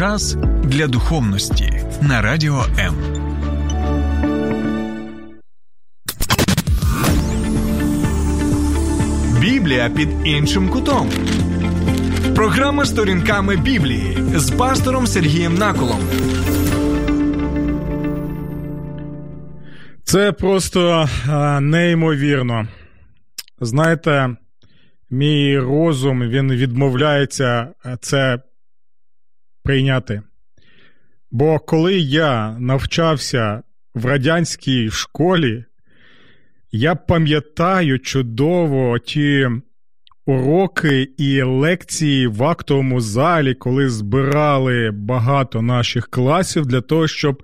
Час для духовності на радіо М. Біблія під іншим кутом. Програма сторінками Біблії з пастором Сергієм Наколом. Це просто а, неймовірно. Знаєте, мій розум він відмовляється це прийняти. Бо коли я навчався в радянській школі, я пам'ятаю чудово ті уроки і лекції в актовому залі, коли збирали багато наших класів для того, щоб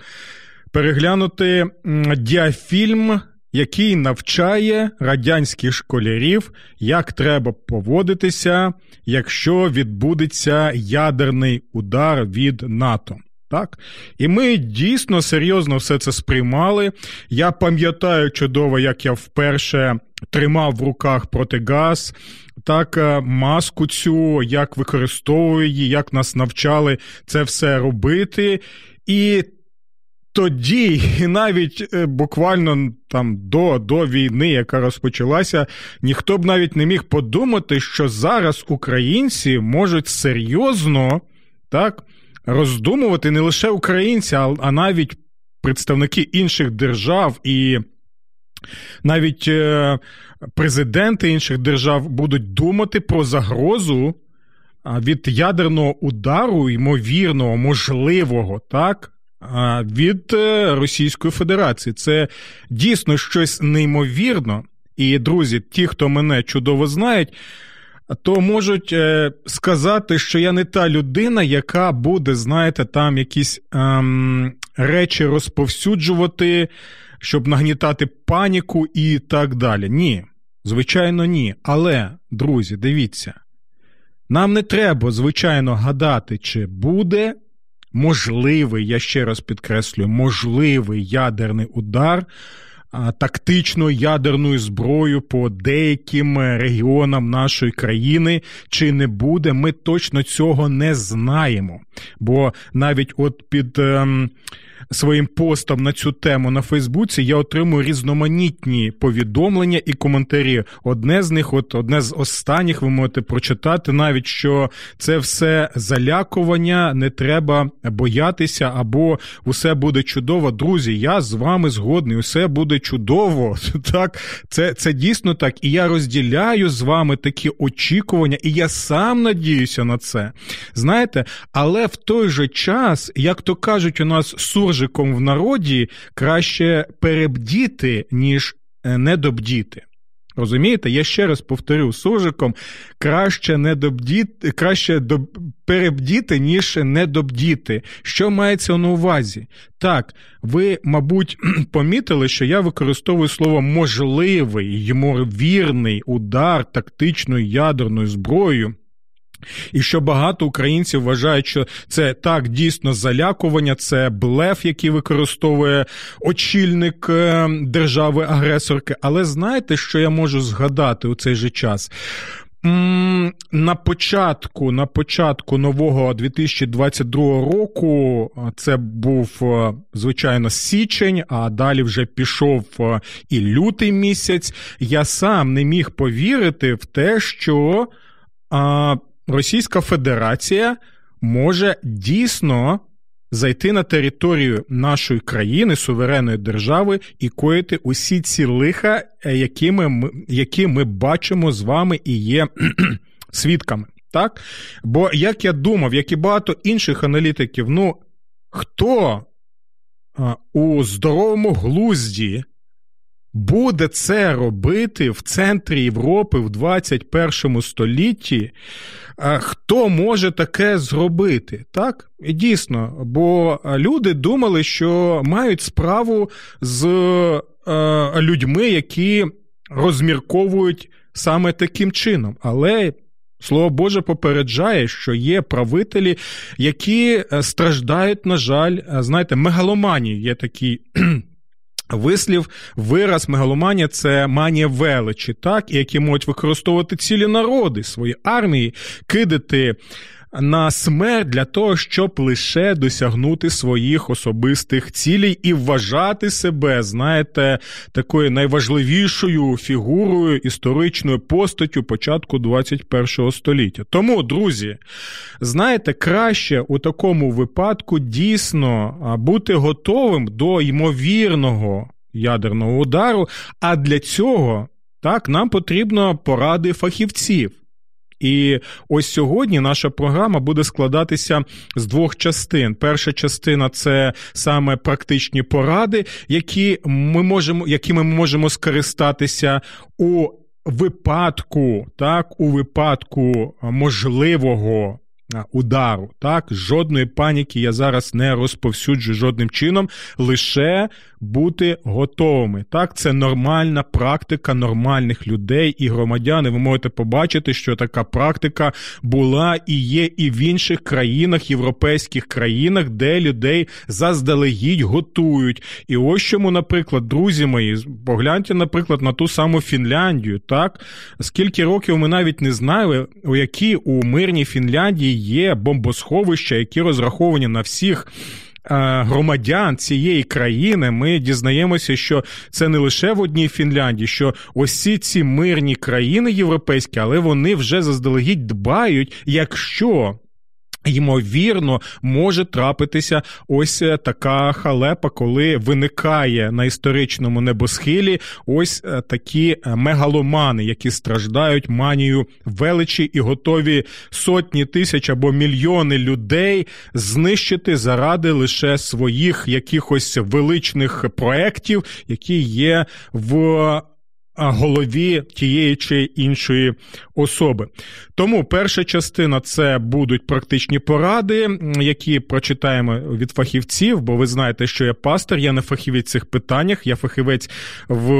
переглянути діафільм, який навчає радянських школярів, як треба поводитися, якщо відбудеться ядерний удар від НАТО. Так? І ми дійсно серйозно все це сприймали. Я пам'ятаю чудово, як я вперше тримав в руках протигаз, так, е, маску цю, як використовую її, як нас навчали це все робити. І тоді, і навіть е, буквально там до до війни, яка розпочалася, ніхто б навіть не міг подумати, що зараз українці можуть серйозно так, роздумувати не лише українці, а навіть представники інших держав і. Навіть е, президенти інших держав будуть думати про загрозу від ядерного удару, ймовірного, можливого, так, від е, Російської Федерації. Це дійсно щось неймовірно. І, друзі, ті, хто мене чудово знають, то можуть е, сказати, що я не та людина, яка буде, знаєте, там якісь ем, речі розповсюджувати, щоб нагнітати паніку і так далі. Ні, звичайно, ні. Але, друзі, дивіться, нам не треба, звичайно, гадати, чи буде можливий, я ще раз підкреслюю, можливий ядерний удар. Тактичною ядерною зброєю по деяким регіонам нашої країни чи не буде, ми точно цього не знаємо. Бо навіть от під ем, своїм постом на цю тему на Фейсбуці я отримую різноманітні повідомлення і коментарі. Одне з них, от одне з останніх, ви можете прочитати, навіть що це все залякування, не треба боятися, або усе буде чудово. Друзі, я з вами згодний, усе буде чудово. Так, це, це дійсно так. І я розділяю з вами такі очікування, і я сам надіюся на це. Знаєте, але в той же час, як то кажуть, у нас суржиком в народі краще перебдіти, ніж е, недобдіти. Розумієте, я ще раз повторю суржиком, краще не добдіти, краще до, перебдіти, ніж не добдіти. Що мається на увазі? Так, ви, мабуть, помітили, що я використовую слово можливий, ймовірний удар тактичною ядерною зброєю. І що багато українців вважають, що це так дійсно залякування, це блеф, який використовує очільник е, держави-агресорки. Але знаєте, що я можу згадати у цей же час? На початку на початку нового 2022 року це був е, звичайно січень, а далі вже пішов е, і лютий місяць. Я сам не міг повірити в те, що Російська Федерація може дійсно зайти на територію нашої країни, суверенної держави, і коїти усі ці лиха, е, які ми, які ми бачимо з вами і є свідками. Так? Бо як я думав, як і багато інших аналітиків, ну хто у здоровому глузді буде це робити в центрі Європи в 21 столітті, хто може таке зробити? Так? Дійсно, бо люди думали, що мають справу з людьми, які розмірковують саме таким чином. Але. Слово Боже попереджає, що є правителі, які е, страждають, на жаль, е, знаєте, мегаломанії є такий Вислів, вираз мегаломанія це манія величі, так, і які можуть використовувати цілі народи, свої армії, кидати на смерть для того, щоб лише досягнути своїх особистих цілей і вважати себе, знаєте, такою найважливішою фігурою історичною постаттю початку 21 століття. Тому, друзі, знаєте, краще у такому випадку дійсно бути готовим до ймовірного ядерного удару. А для цього так нам потрібно поради фахівців. І ось сьогодні наша програма буде складатися з двох частин. Перша частина це саме практичні поради, які ми можемо, якими ми можемо скористатися у випадку, так, у випадку можливого удару. Так, жодної паніки я зараз не розповсюджую жодним чином, лише бути готовими. Так, це нормальна практика нормальних людей і громадян. І Ви можете побачити, що така практика була і є і в інших країнах, європейських країнах, де людей заздалегідь готують. І ось чому, наприклад, друзі мої, погляньте, наприклад, на ту саму Фінляндію. Так, скільки років ми навіть не знали, у які у мирній Фінляндії є бомбосховища, які розраховані на всіх. Е, громадян цієї країни ми дізнаємося, що це не лише в одній Фінляндії, що ці ці мирні країни європейські, але вони вже заздалегідь дбають, якщо Ймовірно, може трапитися ось е, така халепа, коли виникає на історичному небосхилі ось е, такі е, мегаломани, які страждають манію величі і готові сотні тисяч або мільйони людей знищити заради лише своїх якихось величних проєктів, які є в голові тієї чи іншої особи. Тому перша частина це будуть практичні поради, які прочитаємо від фахівців, бо ви знаєте, що я пастор, я не фахівець в цих питаннях, я фахівець в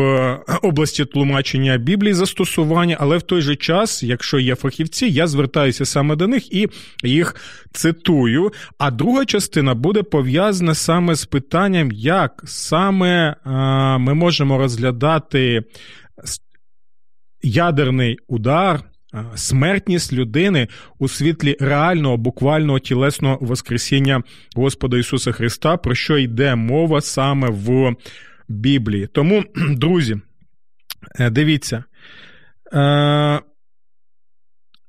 області тлумачення Біблії застосування, але в той же час, якщо є фахівці, я звертаюся саме до них і їх цитую. А друга частина буде пов'язана саме з питанням, як саме ми можемо розглядати ядерний удар, смертність людини у світлі реального буквального тілесного воскресіння Господа Ісуса Христа, про що йде мова саме в Біблії. Тому, друзі, е, дивіться. Е,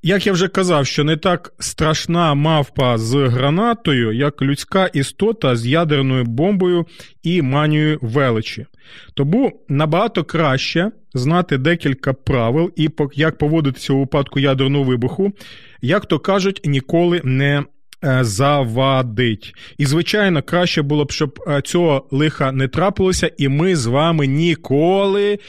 як я вже казав, що не так страшна мавпа з гранатою, як людська істота з ядерною бомбою і манією величі. Тому набагато краще знати декілька правил і як поводитися у випадку ядерного вибуху, як то кажуть, ніколи не е, завадить. І, звичайно, краще було б, щоб е, цього лиха не трапилося, і ми з вами ніколи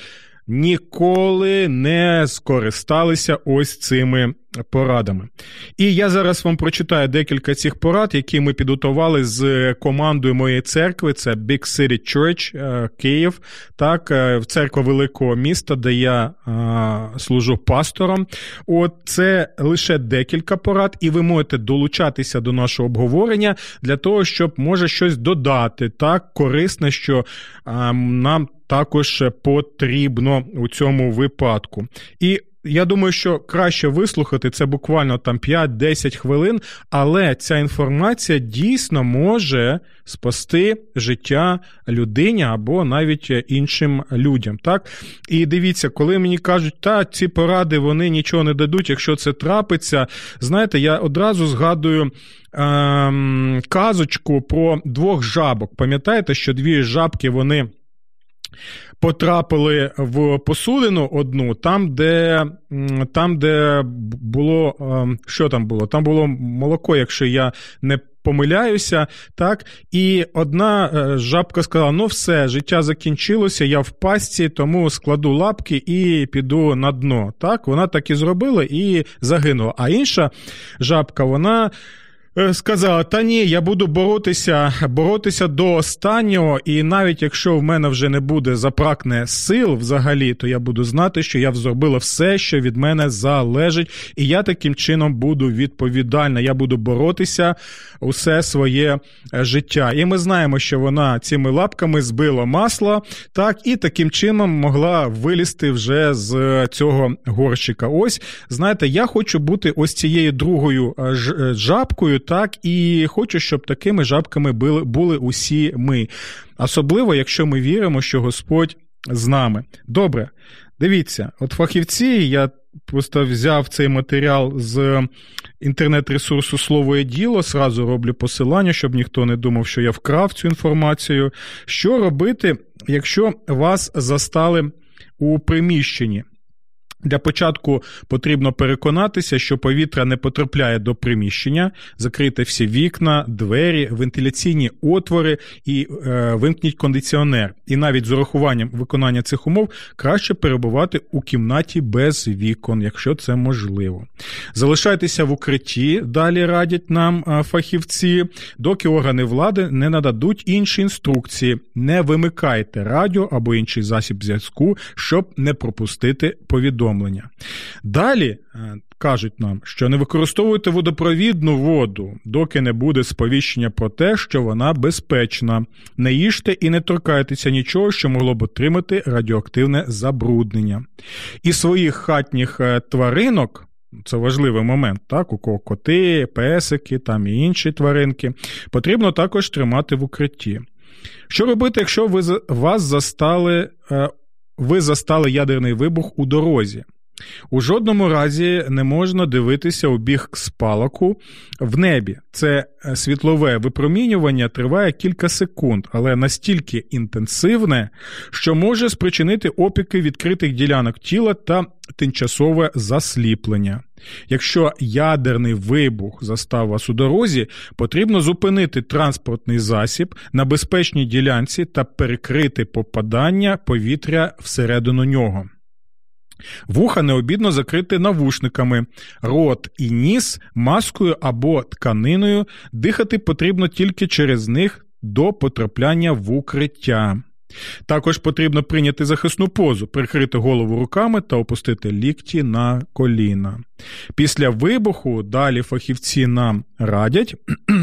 ніколи не скористалися ось цими порадами. І я зараз вам прочитаю декілька цих порад, які ми підготували з командою моєї церкви. Це Big City Church е, Київ, так, е, церква великого міста, де я е, служу пастором. От це лише декілька порад, і ви можете долучатися до нашого обговорення для того, щоб може щось додати, так, корисне, що нам також потрібно у цьому випадку. І я думаю, що краще вислухати це буквально там 5-10 хвилин, але ця інформація дійсно може спасти життя людині або навіть іншим людям. Так? І дивіться, коли мені кажуть, та ці поради вони нічого не дадуть, якщо це трапиться, знаєте, я одразу згадую. Ем, казочку про двох жабок. Пам'ятаєте, що дві жабки вони потрапили в посудину одну, там, де там, де було. Ем, що там було? Там було молоко, якщо я не помиляюся, так, і одна е, жабка сказала: ну все, життя закінчилося, я в пастці, тому складу лапки і піду на дно. Так, Вона так і зробила і загинула. А інша жабка, вона. Е, сказала: та ні, я буду боротися, боротися до останнього, і навіть якщо в мене вже не буде запракне сил взагалі, то я буду знати, що я зробила все, що від мене залежить, і я таким чином буду відповідальна. Я буду боротися усе своє е, життя. І ми знаємо, що вона цими лапками збила масло, так і таким чином могла вилізти вже з цього горщика. Ось знаєте, я хочу бути ось цією другою е, жабкою так і хочу, щоб такими жабками були, були усі ми. Особливо, якщо ми віримо, що Господь з нами. Добре, дивіться, от фахівці, я просто взяв цей матеріал з інтернет-ресурсу Слово і діло, сразу роблю посилання, щоб ніхто не думав, що я вкрав цю інформацію. Що робити, якщо вас застали у приміщенні? Для початку потрібно переконатися, що повітря не потрапляє до приміщення, закрити всі вікна, двері, вентиляційні отвори і е, вимкніть кондиціонер. І навіть з урахуванням виконання цих умов краще перебувати у кімнаті без вікон, якщо це можливо. Залишайтеся в укритті, далі радять нам е, фахівці, доки органи влади не нададуть інші інструкції. Не вимикайте радіо або інший засіб зв'язку, щоб не пропустити повідомлення повідомлення. Далі е, кажуть нам, що не використовуйте водопровідну воду, доки не буде сповіщення про те, що вона безпечна. Не їжте і не торкайтеся нічого, що могло б отримати радіоактивне забруднення. І своїх хатніх е, тваринок. Це важливий момент, так, у кого коти, песики там і інші тваринки, потрібно також тримати в укритті. Що робити, якщо ви вас застали е, ви застали ядерний вибух у дорозі. У жодному разі не можна дивитися у бік спалаку в небі. Це е, світлове випромінювання триває кілька секунд, але настільки інтенсивне, що може спричинити опіки відкритих ділянок тіла та тимчасове засліплення. Якщо ядерний вибух застав вас у дорозі, потрібно зупинити транспортний засіб на безпечній ділянці та перекрити попадання повітря всередину нього. Вуха необідно закрити навушниками, рот і ніс маскою або тканиною, дихати потрібно тільки через них до потрапляння в укриття. Також потрібно прийняти захисну позу, прикрити голову руками та опустити лікті на коліна. Після вибуху далі фахівці нам радять.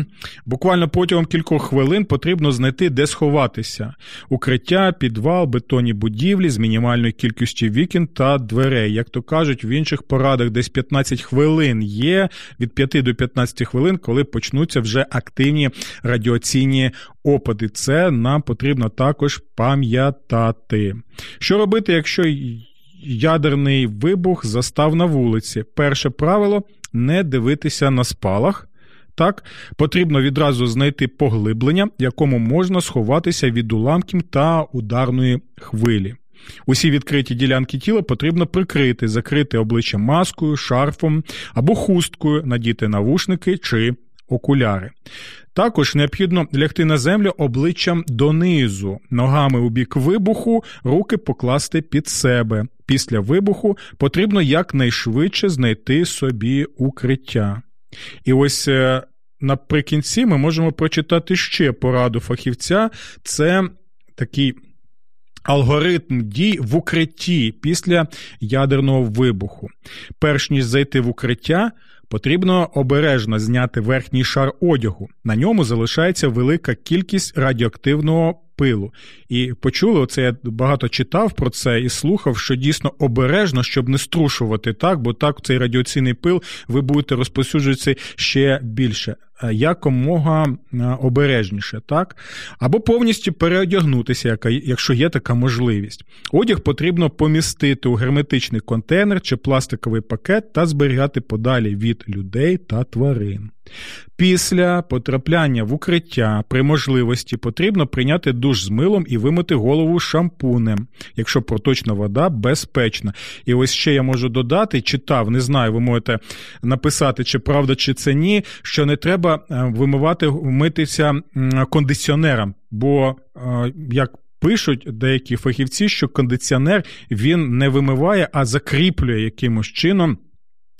Буквально протягом кількох хвилин потрібно знайти, де сховатися: укриття, підвал, бетонні будівлі з мінімальною кількістю вікін та дверей. Як то кажуть, в інших порадах десь 15 хвилин є від 5 до 15 хвилин, коли почнуться вже активні радіаційні опади. Це нам потрібно також пам'ятати. Що робити, якщо ядерний вибух застав на вулиці? Перше правило не дивитися на спалах. Так, потрібно відразу знайти поглиблення, якому можна сховатися від уламків та ударної хвилі. Усі відкриті ділянки тіла потрібно прикрити, закрити обличчя маскою, шарфом або хусткою, надіти навушники чи окуляри. Також необхідно лягти на землю обличчям донизу, ногами у бік вибуху, руки покласти під себе. Після вибуху потрібно якнайшвидше знайти собі укриття. І ось е, наприкінці ми можемо прочитати ще пораду фахівця: це такий. Алгоритм дій в укритті після ядерного вибуху. Перш ніж зайти в укриття, Потрібно обережно зняти верхній шар одягу. На ньому залишається велика кількість радіоактивного пилу. І почули, оце я багато читав про це і слухав, що дійсно обережно, щоб не струшувати так, бо так цей радіаційний пил ви будете розповсюджуватися ще більше. Е, якомога е, обережніше, так? Або повністю переодягнутися, якщо є така можливість. Одяг потрібно помістити у герметичний контейнер чи пластиковий пакет та зберігати подалі від людей та тварин. Після потрапляння в укриття при можливості потрібно прийняти душ з милом і вимити голову шампунем, якщо проточна вода безпечна. І ось ще я можу додати, читав, не знаю, ви можете написати, чи правда, чи це ні, що не треба е, вимивати, митися кондиціонером, бо е, як. Пишуть деякі фахівці, що кондиціонер він не вимиває, а закріплює якимось чином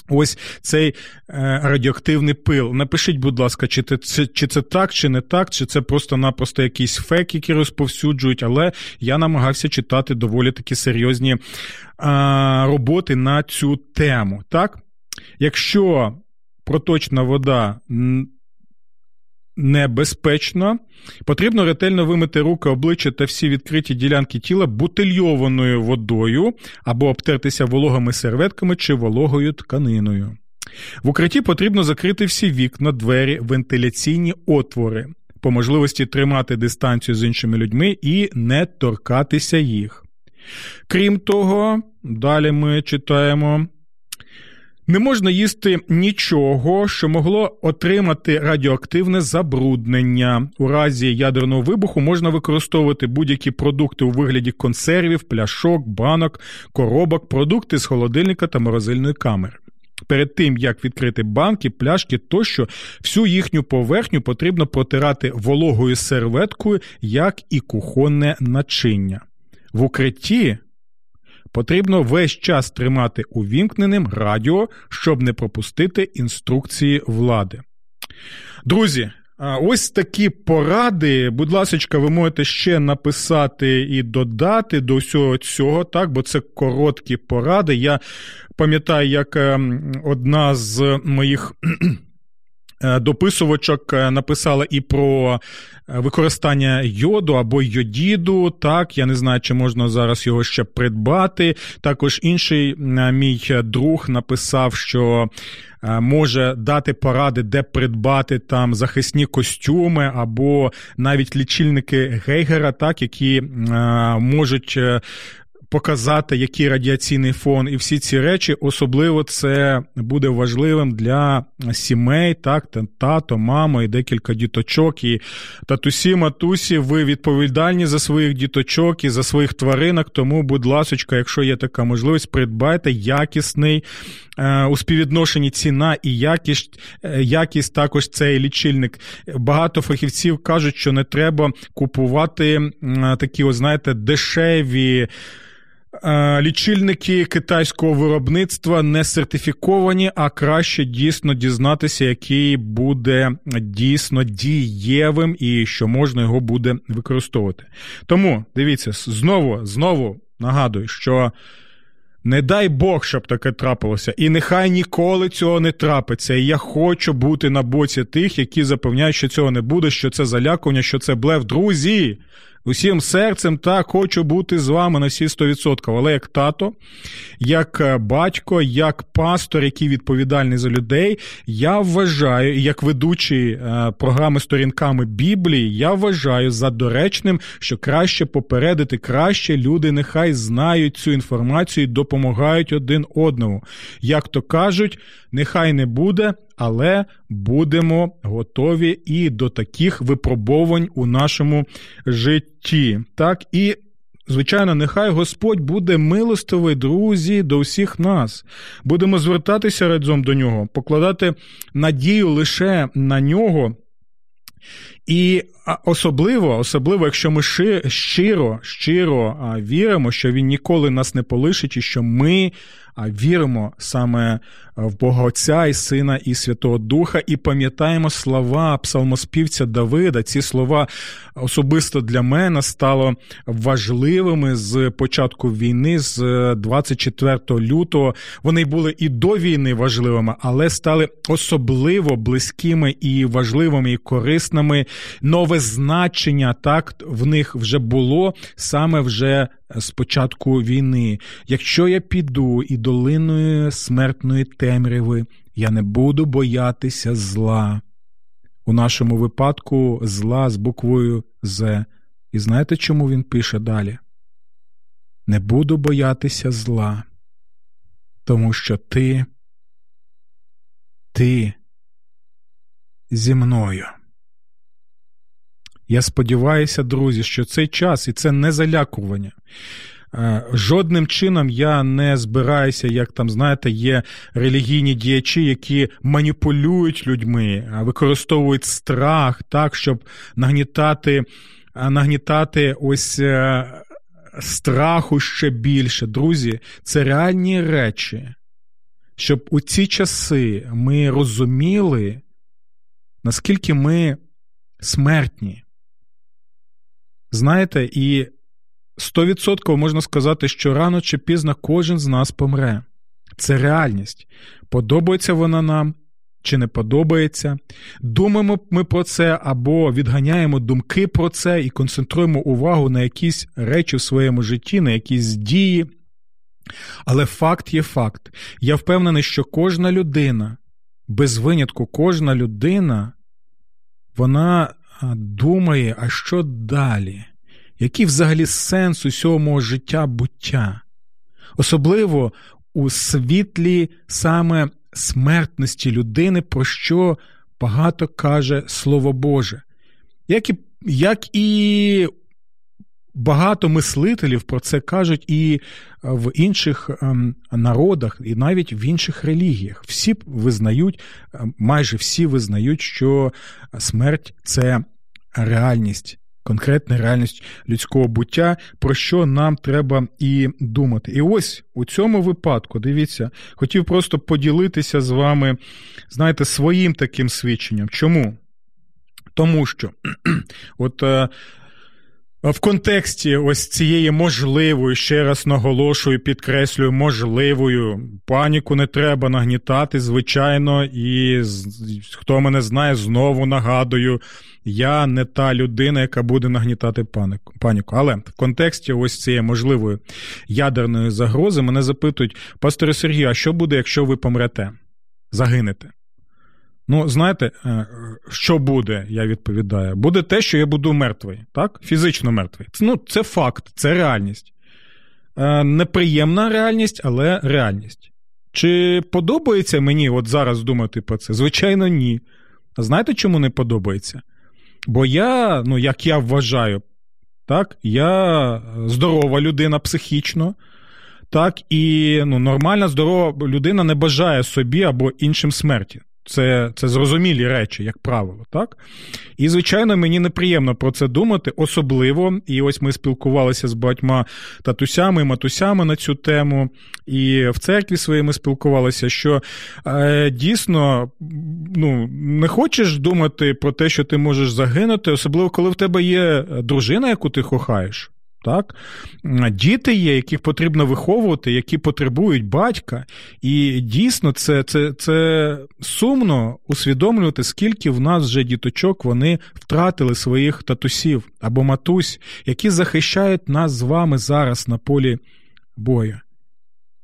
ось цей е, радіоактивний пил. Напишіть, будь ласка, чи це чи це так, чи не так, чи це просто-напросто якийсь фейк, які розповсюджують, але я намагався читати доволі такі серйозні а, роботи на цю тему. Так? Якщо проточна вода небезпечно. Потрібно ретельно вимити руки, обличчя та всі відкриті ділянки тіла бутильованою водою або обтертися вологими серветками чи вологою тканиною. В укритті потрібно закрити всі вікна, двері, вентиляційні отвори, по можливості тримати дистанцію з іншими людьми і не торкатися їх. Крім того, далі ми читаємо не можна їсти нічого, що могло отримати радіоактивне забруднення. У разі ядерного вибуху можна використовувати будь-які продукти у вигляді консервів, пляшок, банок, коробок, продукти з холодильника та морозильної камери. Перед тим як відкрити банки, пляшки тощо, всю їхню поверхню потрібно протирати вологою серветкою, як і кухонне начиння. В укритті Потрібно весь час тримати увімкненим радіо, щоб не пропустити інструкції влади. Друзі, ось такі поради. Будь ласка, ви можете ще написати і додати до всього цього, так, бо це короткі поради. Я пам'ятаю, як ем, одна з моїх дописувачок е, написала і про е, використання йоду або йодіду. Так, я не знаю, чи можна зараз його ще придбати. Також інший мій друг написав, що. Може дати поради, де придбати там захисні костюми, або навіть лічильники Гейгера, так які можуть показати, який радіаційний фон, і всі ці речі, особливо це буде важливим для сімей, так, тато, мама і декілька діточок. І татусі, матусі, ви відповідальні за своїх діточок і за своїх тваринок. Тому, будь ласочка, якщо є така можливість, придбайте якісний. Е, у співвідношенні ціна і якість е, якість також цей лічильник. Багато фахівців кажуть, що не треба купувати такі, ось, знаєте, дешеві. Е, лічильники китайського виробництва не сертифіковані, а краще дійсно дізнатися, який буде дійсно дієвим і що можна його буде використовувати. Тому дивіться, знову знову нагадую, що. Не дай Бог, щоб таке трапилося, і нехай ніколи цього не трапиться. І я хочу бути на боці тих, які запевняють, що цього не буде, що це залякування, що це блев. Друзі, Усім серцем так хочу бути з вами на всі 100%. Але як тато, як е, батько, як пастор, який відповідальний за людей, я вважаю, як ведучий е, програми сторінками Біблії, я вважаю за доречним, що краще попередити, краще люди нехай знають цю інформацію і допомагають один одному. Як то кажуть, нехай не буде але будемо готові і до таких випробовань у нашому житті. Так і. Звичайно, нехай Господь буде милостивий, друзі, до всіх нас. Будемо звертатися разом до нього, покладати надію лише на нього. І особливо, особливо, якщо ми щиро, щиро віримо, що він ніколи нас не полишить, і що ми віримо саме в Бога Отця і Сина і Святого Духа, і пам'ятаємо слова псалмоспівця Давида. Ці слова особисто для мене стало важливими з початку війни, з 24 лютого. Вони були і до війни важливими, але стали особливо близькими і важливими і корисними. Нове значення так в них вже було саме вже з початку війни. Якщо я піду і долиною смертної темряви, я не буду боятися зла. У нашому випадку зла з буквою З. І знаєте, чому він пише далі? Не буду боятися зла, тому що ти, ти зі мною. Я сподіваюся, друзі, що цей час і це не залякування. Е, жодним чином я не збираюся, як там, знаєте, є релігійні діячі, які маніпулюють людьми, використовують страх так, щоб нагнітати, нагнітати ось е, страху ще більше. Друзі, це реальні речі. щоб у ці часи ми розуміли, наскільки ми смертні. Знаєте, і 100% можна сказати, що рано чи пізно кожен з нас помре. Це реальність. Подобається вона нам чи не подобається. Думаємо ми про це або відганяємо думки про це і концентруємо увагу на якісь речі в своєму житті, на якісь дії. Але факт є факт. Я впевнений, що кожна людина, без винятку, кожна людина, вона думає, а що далі? Який взагалі сенс усього мого життя буття? Особливо у світлі саме смертності людини, про що багато каже Слово Боже. Як і, як і багато мислителів про це кажуть і в інших ем, народах, і навіть в інших релігіях. Всі визнають, ем, майже всі визнають, що смерть це реальність конкретна реальність людського буття, про що нам треба і думати. І ось у цьому випадку, дивіться, хотів просто поділитися з вами, знаєте, своїм таким свідченням. Чому? Тому що от. В контексті ось цієї можливої, ще раз наголошую, підкреслюю, можливою паніку не треба нагнітати, звичайно, і хто мене знає, знову нагадую, я не та людина, яка буде нагнітати паніку. Але в контексті ось цієї можливої ядерної загрози мене запитують, пасторе Сергію, а що буде, якщо ви помрете? Загинете? Ну, знаєте, е, що буде, я відповідаю. Буде те, що я буду мертвий, так? Фізично мертвий. Ну, це факт, це реальність. Е, неприємна реальність, але реальність. Чи подобається мені от зараз думати про це? Звичайно, ні. А знаєте, чому не подобається? Бо я, ну, як я вважаю, так, я здорова людина психічно, так, і ну, нормальна, здорова людина не бажає собі або іншим смерті. Це це зрозумілі речі, як правило, так? І, звичайно, мені неприємно про це думати, особливо. І ось ми спілкувалися з багатьма татусями і матусями на цю тему, і в церкві своїми спілкувалися, що е, дійсно ну, не хочеш думати про те, що ти можеш загинути, особливо коли в тебе є дружина, яку ти кохаєш так? Діти є, яких потрібно виховувати, які потребують батька. І дійсно це це, це сумно усвідомлювати, скільки в нас вже діточок вони втратили своїх татусів або матусь, які захищають нас з вами зараз на полі бою.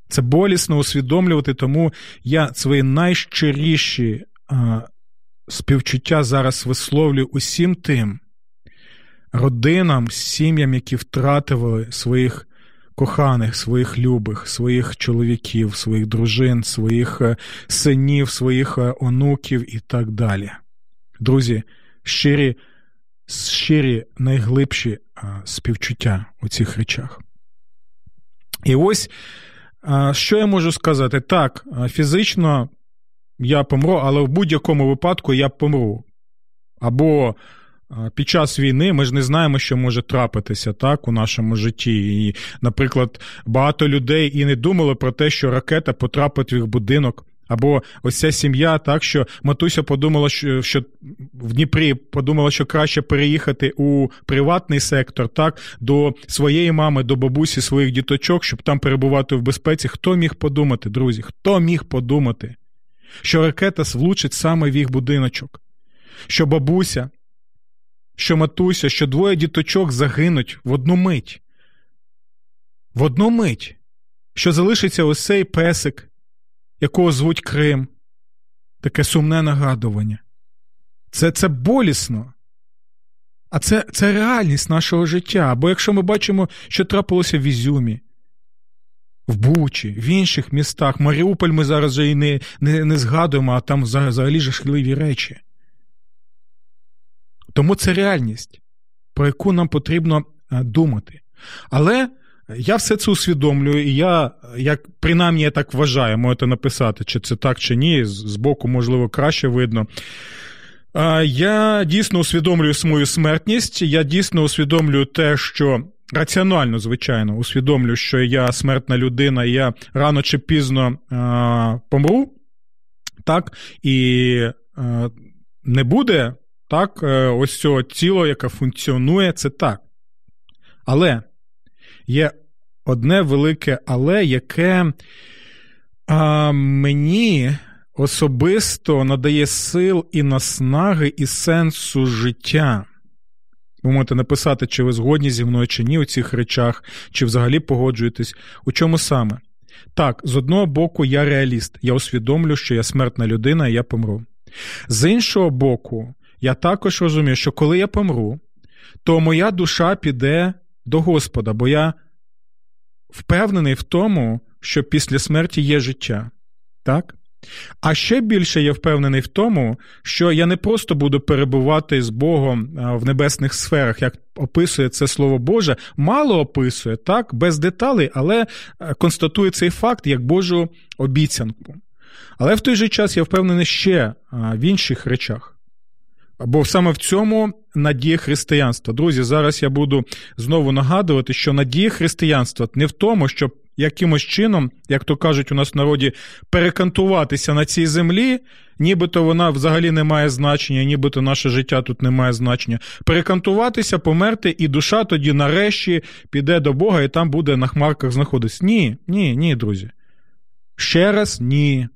Це болісно усвідомлювати, тому я свої найщиріші співчуття зараз висловлюю усім тим родинам, сім'ям, які втратили своїх коханих, своїх любих, своїх чоловіків, своїх дружин, своїх е, синів, своїх е, онуків і так далі. Друзі, щирі, щирі найглибші е, співчуття у цих речах. І ось що я можу сказати? Так, фізично я помру, але в будь-якому випадку я помру. Або під час війни ми ж не знаємо, що може трапитися так у нашому житті. І, наприклад, багато людей і не думали про те, що ракета потрапить в їх будинок. Або ось ця сім'я, так що матуся подумала, що що в Дніпрі подумала, що краще переїхати у приватний сектор, так, до своєї мами, до бабусі своїх діточок, щоб там перебувати в безпеці. Хто міг подумати, друзі? Хто міг подумати, що ракета влучить саме в їх будиночок? Що бабуся що матуся, що двоє діточок загинуть в одну мить. В одну мить, що залишиться ось песик, якого звуть Крим, таке сумне нагадування. Це це болісно. А це це реальність нашого життя. Бо якщо ми бачимо, що трапилося в Ізюмі, в Бучі, в інших містах, Маріуполь ми зараз і не не, не згадуємо, а там взагалі жахливі речі. Тому це реальність, про яку нам потрібно е, думати. Але я все це усвідомлюю, і я, як принаймні я так вважаю, можете написати, чи це так, чи ні, з боку, можливо, краще видно. Я дійсно усвідомлюю свою смертність, я дійсно усвідомлюю те, що раціонально, звичайно, усвідомлю, що я смертна людина, і я рано чи пізно помру, так, і не буде так, е, ось цього тіла, яке функціонує, це так. Але є одне велике але, яке а, мені особисто надає сил і наснаги, і сенсу життя. Ви можете написати, чи ви згодні зі мною чи ні у цих речах, чи взагалі погоджуєтесь. У чому саме? Так, з одного боку, я реаліст, я усвідомлю, що я смертна людина і я помру. З іншого боку, я також розумію, що коли я помру, то моя душа піде до Господа, бо я впевнений в тому, що після смерті є життя. Так? А ще більше я впевнений в тому, що я не просто буду перебувати з Богом в небесних сферах, як описує це Слово Боже, мало описує, так, без деталей, але констатує цей факт як Божу обіцянку. Але в той же час я впевнений ще в інших речах. Бо саме в цьому надія християнства. Друзі, зараз я буду знову нагадувати, що надія християнства не в тому, щоб якимось чином, як то кажуть у нас в народі, перекантуватися на цій землі, нібито вона взагалі не має значення, нібито наше життя тут не має значення. Перекантуватися, померти, і душа тоді нарешті піде до Бога і там буде на хмарках знаходитись. Ні, ні, ні, друзі. Ще раз ні.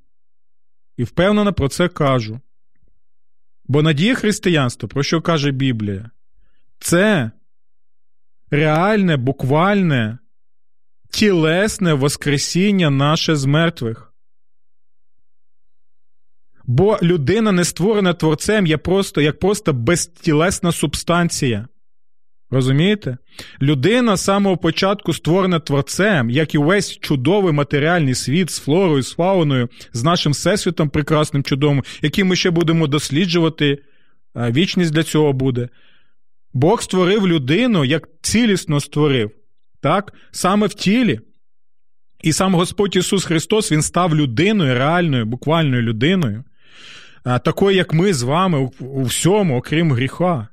І впевнено про це кажу. Бо надія християнства, про що каже Біблія, це реальне, буквальне, тілесне Воскресіння наше з мертвих. Бо людина не створена творцем є просто, як просто безтілесна субстанція. Розумієте? Людина з самого початку створена творцем, як і весь чудовий матеріальний світ з флорою, з фауною, з нашим всесвітом прекрасним чудовим, який ми ще будемо досліджувати. Вічність для цього буде. Бог створив людину, як цілісно створив, так? саме в тілі. І сам Господь Ісус Христос Він став людиною, реальною, буквальною людиною, такою, як ми з вами у всьому, окрім гріха.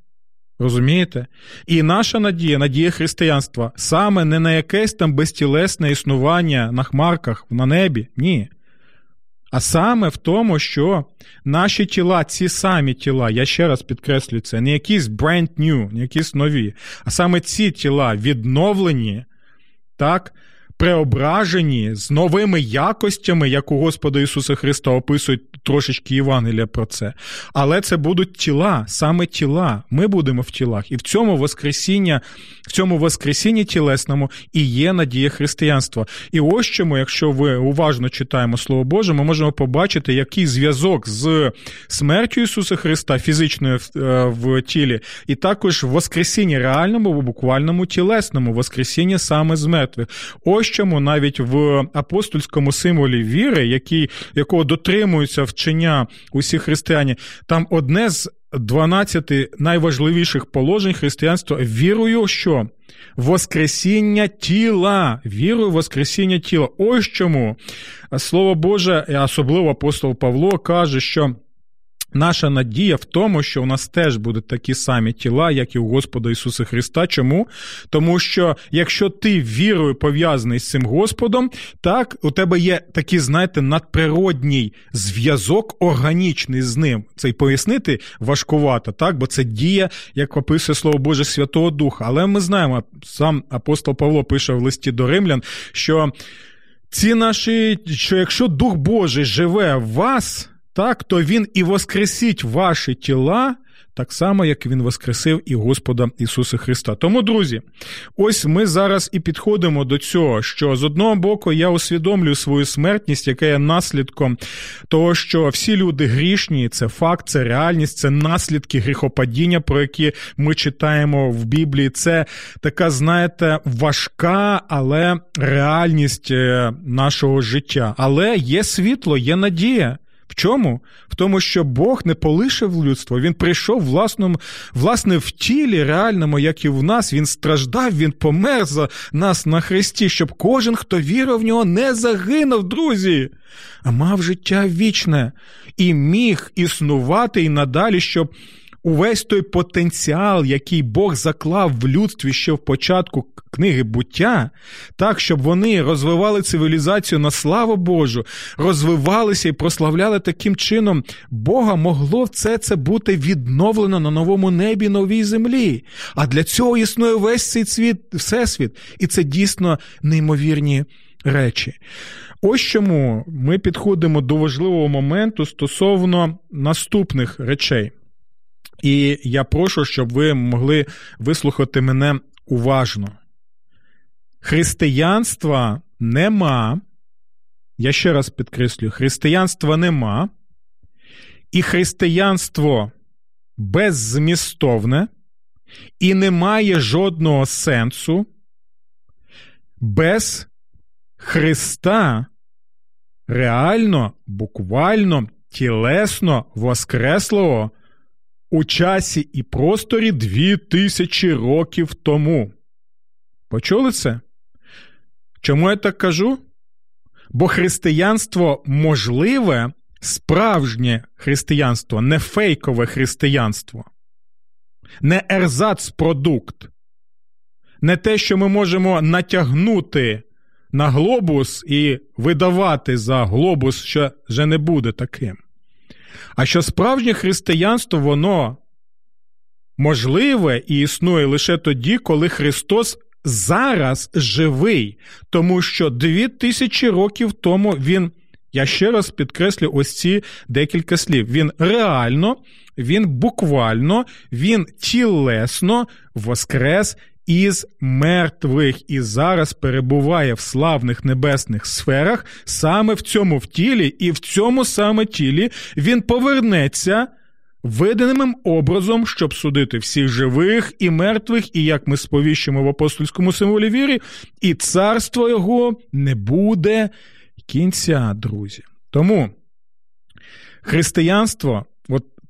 Розумієте? І наша надія, надія християнства, саме не на якесь там безтілесне існування на хмарках на небі, ні. А саме в тому, що наші тіла, ці самі тіла, я ще раз підкреслюю це, не якісь brand new, не якісь нові, а саме ці тіла відновлені, так, преображені з новими якостями, як у Господа Ісуса Христа описують трошечки Євангелія про це. Але це будуть тіла, саме тіла. Ми будемо в тілах. І в цьому Воскресіння, в цьому Воскресінні тілесному і є надія християнства. І ось чому, якщо ви уважно читаємо Слово Боже, ми можемо побачити, який зв'язок з смертю Ісуса Христа, фізичною в, е, в тілі, і також Воскресіння реальному, буквальному тілесному, Воскресіння саме з мертвих. Ось чому навіть в апостольському символі віри, який, якого дотримуються вчення усі християни, там одне з 12 найважливіших положень християнства. Вірую, що Воскресіння тіла, вірую в Воскресіння тіла. Ось чому Слово Боже, особливо апостол Павло каже, що Наша надія в тому, що у нас теж будуть такі самі тіла, як і у Господа Ісуса Христа. Чому? Тому що якщо ти вірою пов'язаний з цим Господом, так у тебе є такий, знаєте, надприродній зв'язок органічний з ним. Це й пояснити важкувато, так? Бо це дія, як описує Слово Боже Святого Духа. Але ми знаємо, сам апостол Павло пише в листі до римлян, що ці наші, що якщо Дух Божий живе в вас так, то Він і воскресить ваші тіла. Так само, як він воскресив і Господа Ісуса Христа. Тому, друзі, ось ми зараз і підходимо до цього, що з одного боку я усвідомлюю свою смертність, яка є наслідком того, що всі люди грішні, це факт, це реальність, це наслідки гріхопадіння, про які ми читаємо в Біблії. Це така, знаєте, важка, але реальність е, нашого життя. Але є світло, є надія. В чому? В тому, що Бог не полишив людство, Він прийшов власному, власне в тілі, реальному, як і в нас. Він страждав, Він помер за нас на Христі, щоб кожен, хто вірив в нього, не загинув, друзі, а мав життя вічне і міг існувати і надалі, щоб увесь той потенціал, який Бог заклав в людстві ще в початку книги буття, так, щоб вони розвивали цивілізацію на славу Божу, розвивалися і прославляли таким чином Бога, могло все це бути відновлено на новому небі, новій землі. А для цього існує весь цей світ, всесвіт. І це дійсно неймовірні речі. Ось чому ми підходимо до важливого моменту стосовно наступних речей. І я прошу, щоб ви могли вислухати мене уважно. Християнства нема. Я ще раз підкреслюю: християнства нема, і християнство беззмістовне, і не має жодного сенсу без Христа реально, буквально, тілесно воскреслого у часі і просторі дві тисячі років тому. Почули це? Чому я так кажу? Бо християнство можливе, справжнє християнство, не фейкове християнство, не ерзац-продукт, не те, що ми можемо натягнути на глобус і видавати за глобус, що вже не буде таким. А що справжнє християнство, воно можливе і існує лише тоді, коли Христос зараз живий, тому що дві тисячі років тому Він, я ще раз підкреслю ось ці декілька слів. Він реально, він буквально, він тілесно воскрес із мертвих і зараз перебуває в славних небесних сферах, саме в цьому в тілі, і в цьому саме тілі він повернеться виданим образом, щоб судити всіх живих і мертвих, і як ми сповіщимо в апостольському символі віри, і царство його не буде кінця, друзі. Тому християнство,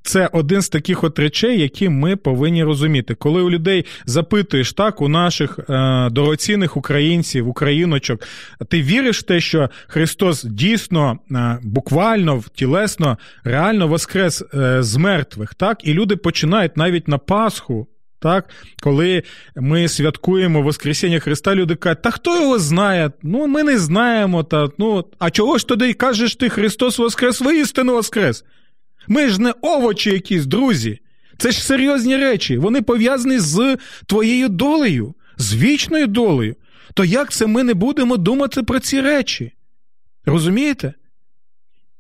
це один з таких от речей, які ми повинні розуміти. Коли у людей запитуєш так, у наших е, дорогоцінних українців, україночок, ти віриш в те, що Христос дійсно е, буквально тілесно, реально воскрес е, з мертвих, так? І люди починають навіть на Пасху. Так, коли ми святкуємо Воскресіння Христа, люди кажуть, та хто його знає? Ну, ми не знаємо. Та, ну, А чого ж тоді кажеш ти Христос Воскрес, воістину Воскрес? Ми ж не овочі якісь, друзі. Це ж серйозні речі. Вони пов'язані з твоєю долею, з вічною долею. То як це ми не будемо думати про ці речі? Розумієте?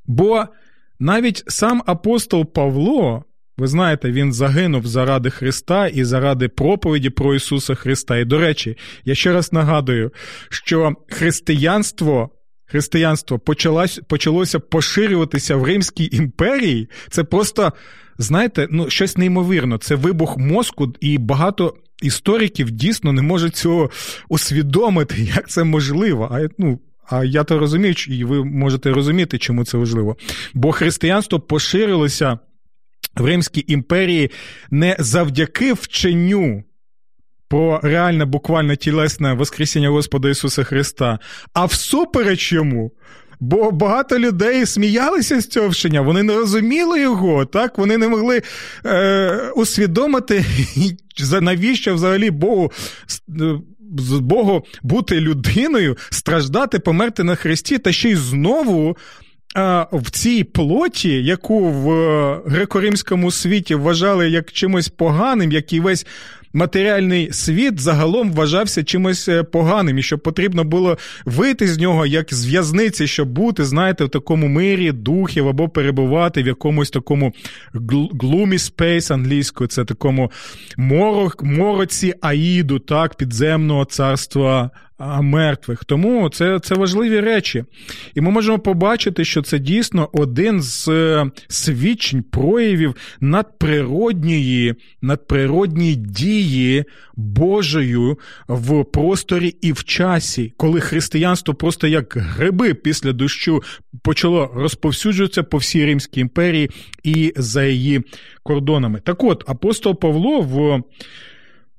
Бо навіть сам апостол Павло, ви знаєте, він загинув заради Христа і заради проповіді про Ісуса Христа. І, до речі, я ще раз нагадую, що християнство християнство почалось, почалося поширюватися в Римській імперії, це просто, знаєте, ну, щось неймовірно. Це вибух мозку, і багато істориків дійсно не можуть цього усвідомити, як це можливо. А ну, а я то розумію, і ви можете розуміти, чому це важливо. Бо християнство поширилося в Римській імперії не завдяки вченню про реальне, буквально тілесне Воскресіння Господа Ісуса Христа, а всупереч йому. Бо багато людей сміялися з цього вчення, вони не розуміли його, так вони не могли е, усвідомити, навіщо взагалі Богу е, з Богу бути людиною, страждати, померти на Христі, та ще й знову. В цій плоті, яку в е, греко-римському світі вважали як чимось поганим, як і весь матеріальний світ загалом вважався чимось е, поганим, і що потрібно було вийти з нього як з в'язниці, щоб бути, знаєте, в такому мирі духів або перебувати в якомусь такому gloomy space англійською, це такому мороці Аїду, так, підземного царства мертвих. Тому це це важливі речі. І ми можемо побачити, що це дійсно один з е, свідчень проявів надприродньої, надприродньої дії Божою в просторі і в часі, коли християнство просто як гриби після дощу почало розповсюджуватися по всій Римській імперії і за її кордонами. Так от, апостол Павло в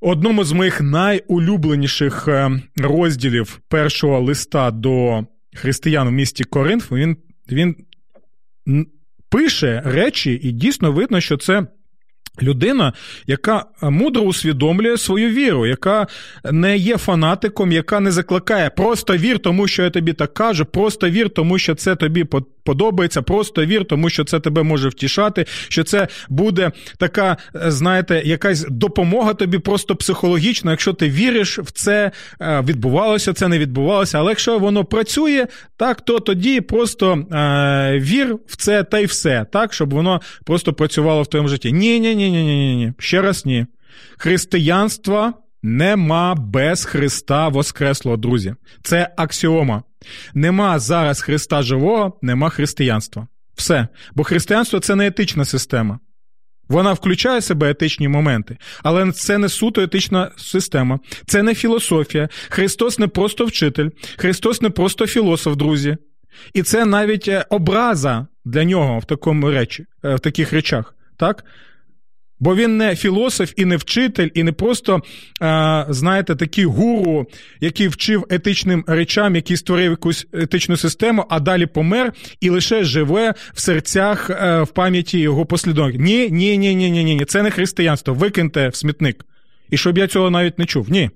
одному з моїх найулюбленіших е, розділів першого листа до християн в місті Коринф, він, він пише речі, і дійсно видно, що це. Людина, яка мудро усвідомлює свою віру, яка не є фанатиком, яка не закликає просто вір, тому що я тобі так кажу, просто вір, тому що це тобі подобається, просто вір, тому що це тебе може втішати, що це буде така, знаєте, якась допомога тобі просто психологічно, якщо ти віриш в це, е, відбувалося, це не відбувалося. Але якщо воно працює, так то тоді просто е, вір в це та й все, так, щоб воно просто працювало в твоєму житті. Ні, ні ні, ні, ні, ні. Ще раз ні. Християнства нема без Христа Воскреслого, друзі. Це аксіома. Нема зараз Христа живого, нема християнства. Все. Бо християнство це не етична система. Вона включає в себе етичні моменти, але це не суто етична система, це не філософія. Христос не просто вчитель, Христос не просто філософ, друзі. І це навіть е, образа для нього в такому речі, е, в таких речах. Так? Бо він не філософ і не вчитель, і не просто, знаєте, такий гуру, який вчив етичним речам, який створив якусь етичну систему, а далі помер і лише живе в серцях а, в пам'яті його послідовників. Ні, ні, ні, ні, ні, ні. Це не християнство. Викиньте в смітник. І щоб я цього навіть не чув. Ні.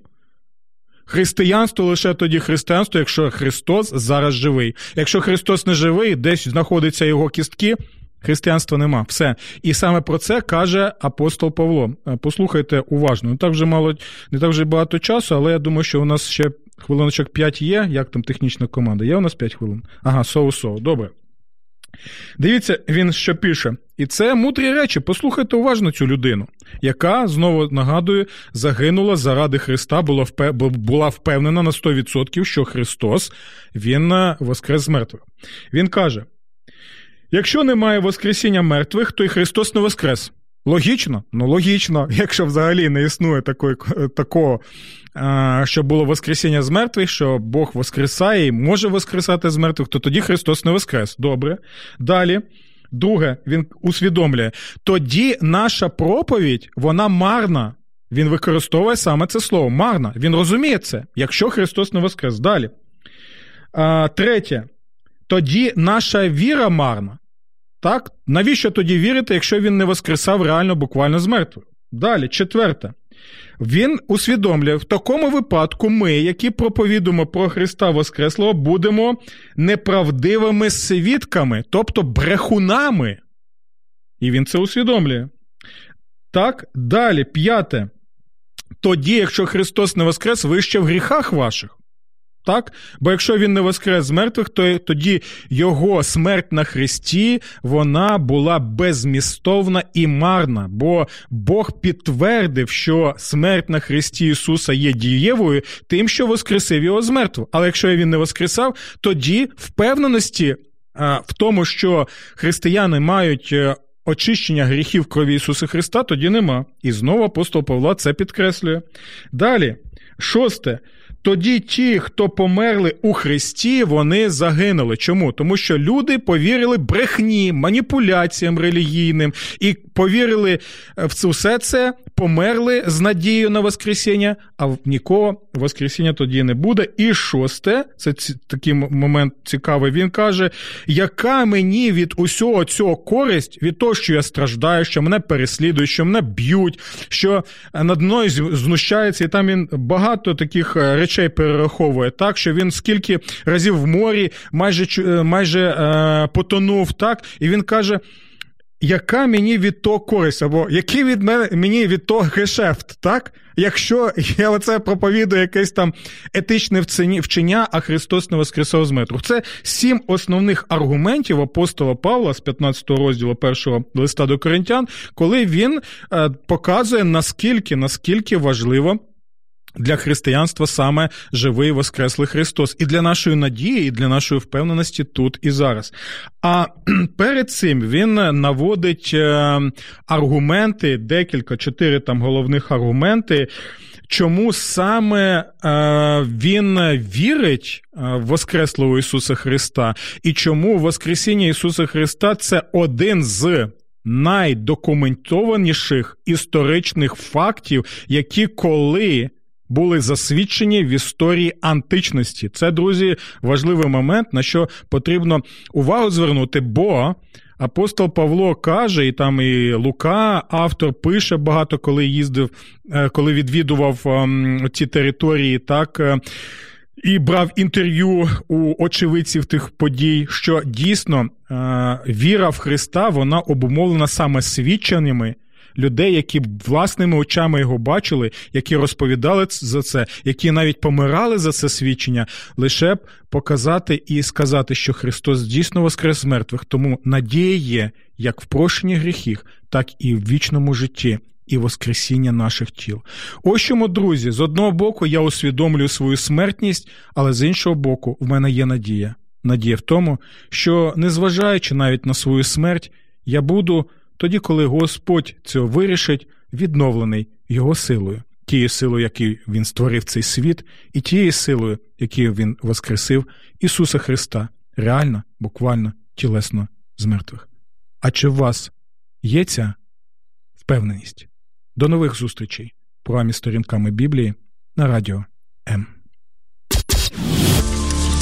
Християнство лише тоді християнство, якщо Христос зараз живий. Якщо Христос не живий, десь знаходяться його кістки. Християнства нема, все. І саме про це каже апостол Павло. Е, послухайте уважно. Не так вже мало, не так вже багато часу, але я думаю, що у нас ще хвилиночок 5 є. Як там технічна команда? Є у нас 5 хвилин? Ага, соу-соу, добре. Дивіться, він що пише. І це мудрі речі. Послухайте уважно цю людину, яка, знову нагадую, загинула заради Христа, була впевнена на 100%, що Христос Він е, воскрес з мертвих. Він каже. Якщо немає Воскресіння мертвих, то й Христос не Воскрес. Логічно? Ну логічно, якщо взагалі не існує такої, такого, що було Воскресіння з мертвих, що Бог воскресає і може воскресати з мертвих, то тоді Христос не Воскрес. Добре. Далі. Друге, він усвідомлює, тоді наша проповідь, вона марна. Він використовує саме це слово марна. Він розуміє це, якщо Христос не Воскрес. Далі. Третє тоді наша віра марна. Так? Навіщо тоді вірити, якщо він не воскресав реально буквально з мертвих? Далі, четверте. Він усвідомлює, в такому випадку ми, які проповідуємо про Христа Воскреслого, будемо неправдивими свідками, тобто брехунами. І він це усвідомлює. Так, далі, п'яте. Тоді, якщо Христос не воскрес, ви ще в гріхах ваших. Так? Бо якщо він не воскрес з мертвих, то тоді його смерть на Христі вона була безмістовна і марна. Бо Бог підтвердив, що смерть на Христі Ісуса є дієвою, тим, що воскресив його з мертвих. Але якщо він не воскресав, тоді впевненості в тому, що християни мають. Е, очищення гріхів крові Ісуса Христа тоді нема. І знову апостол Павла це підкреслює. Далі, шосте. Тоді ті, хто померли у Христі, вони загинули. Чому? Тому що люди повірили брехні, маніпуляціям релігійним і повірили в це все це, померли з надією на Воскресіння, а нікого Воскресіння тоді не буде. І шосте, це такий момент цікавий. Він каже: яка мені від усього цього користь, від того, що я страждаю, що мене переслідують, що мене б'ють, що над мною знущається, і там він багато таких е, речей перераховує, так що він скільки разів в морі майже е, майже е, потонув, так, і він каже яка мені від того користь, або який від мене мені від того гешефт, так? Якщо я оце проповідую якесь там етичне вчення, а Христос не воскресав з метру. Це сім основних аргументів апостола Павла з 15 розділу першого листа до Коринтян, коли він е, показує наскільки наскільки важливо для християнства саме живий Воскреслий Христос, і для нашої надії, і для нашої впевненості тут і зараз. А перед цим він наводить е, аргументи, декілька, чотири там головних аргументи. Чому саме е, він вірить е, в Воскреслого Ісуса Христа, і чому Воскресіння Ісуса Христа це один з найдокументованіших історичних фактів, які коли були засвідчені в історії античності. Це, друзі, важливий момент, на що потрібно увагу звернути, бо Апостол Павло каже, і там і Лука, автор пише багато, коли їздив, е, коли відвідував ем, ці території, так. Е, і брав інтерв'ю у очевидців тих подій, що дійсно віра в Христа вона обумовлена саме свідченнями людей, які власними очами його бачили, які розповідали за це, які навіть помирали за це свідчення, лише б показати і сказати, що Христос дійсно воскрес з мертвих. Тому надія є як в прощенні гріхів, так і в вічному житті. І Воскресіння наших тіл. Ось чому, друзі, з одного боку, я усвідомлюю свою смертність, але з іншого боку, в мене є надія. Надія в тому, що, незважаючи навіть на свою смерть, я буду тоді, коли Господь цього вирішить, відновлений Його силою, тією силою, якою Він створив цей світ, і тією силою, якою Він воскресив Ісуса Христа, реально, буквально, тілесно з мертвих. А чи в вас є ця впевненість? До нових зустрічей в програмі сторінками Біблії на радіо М.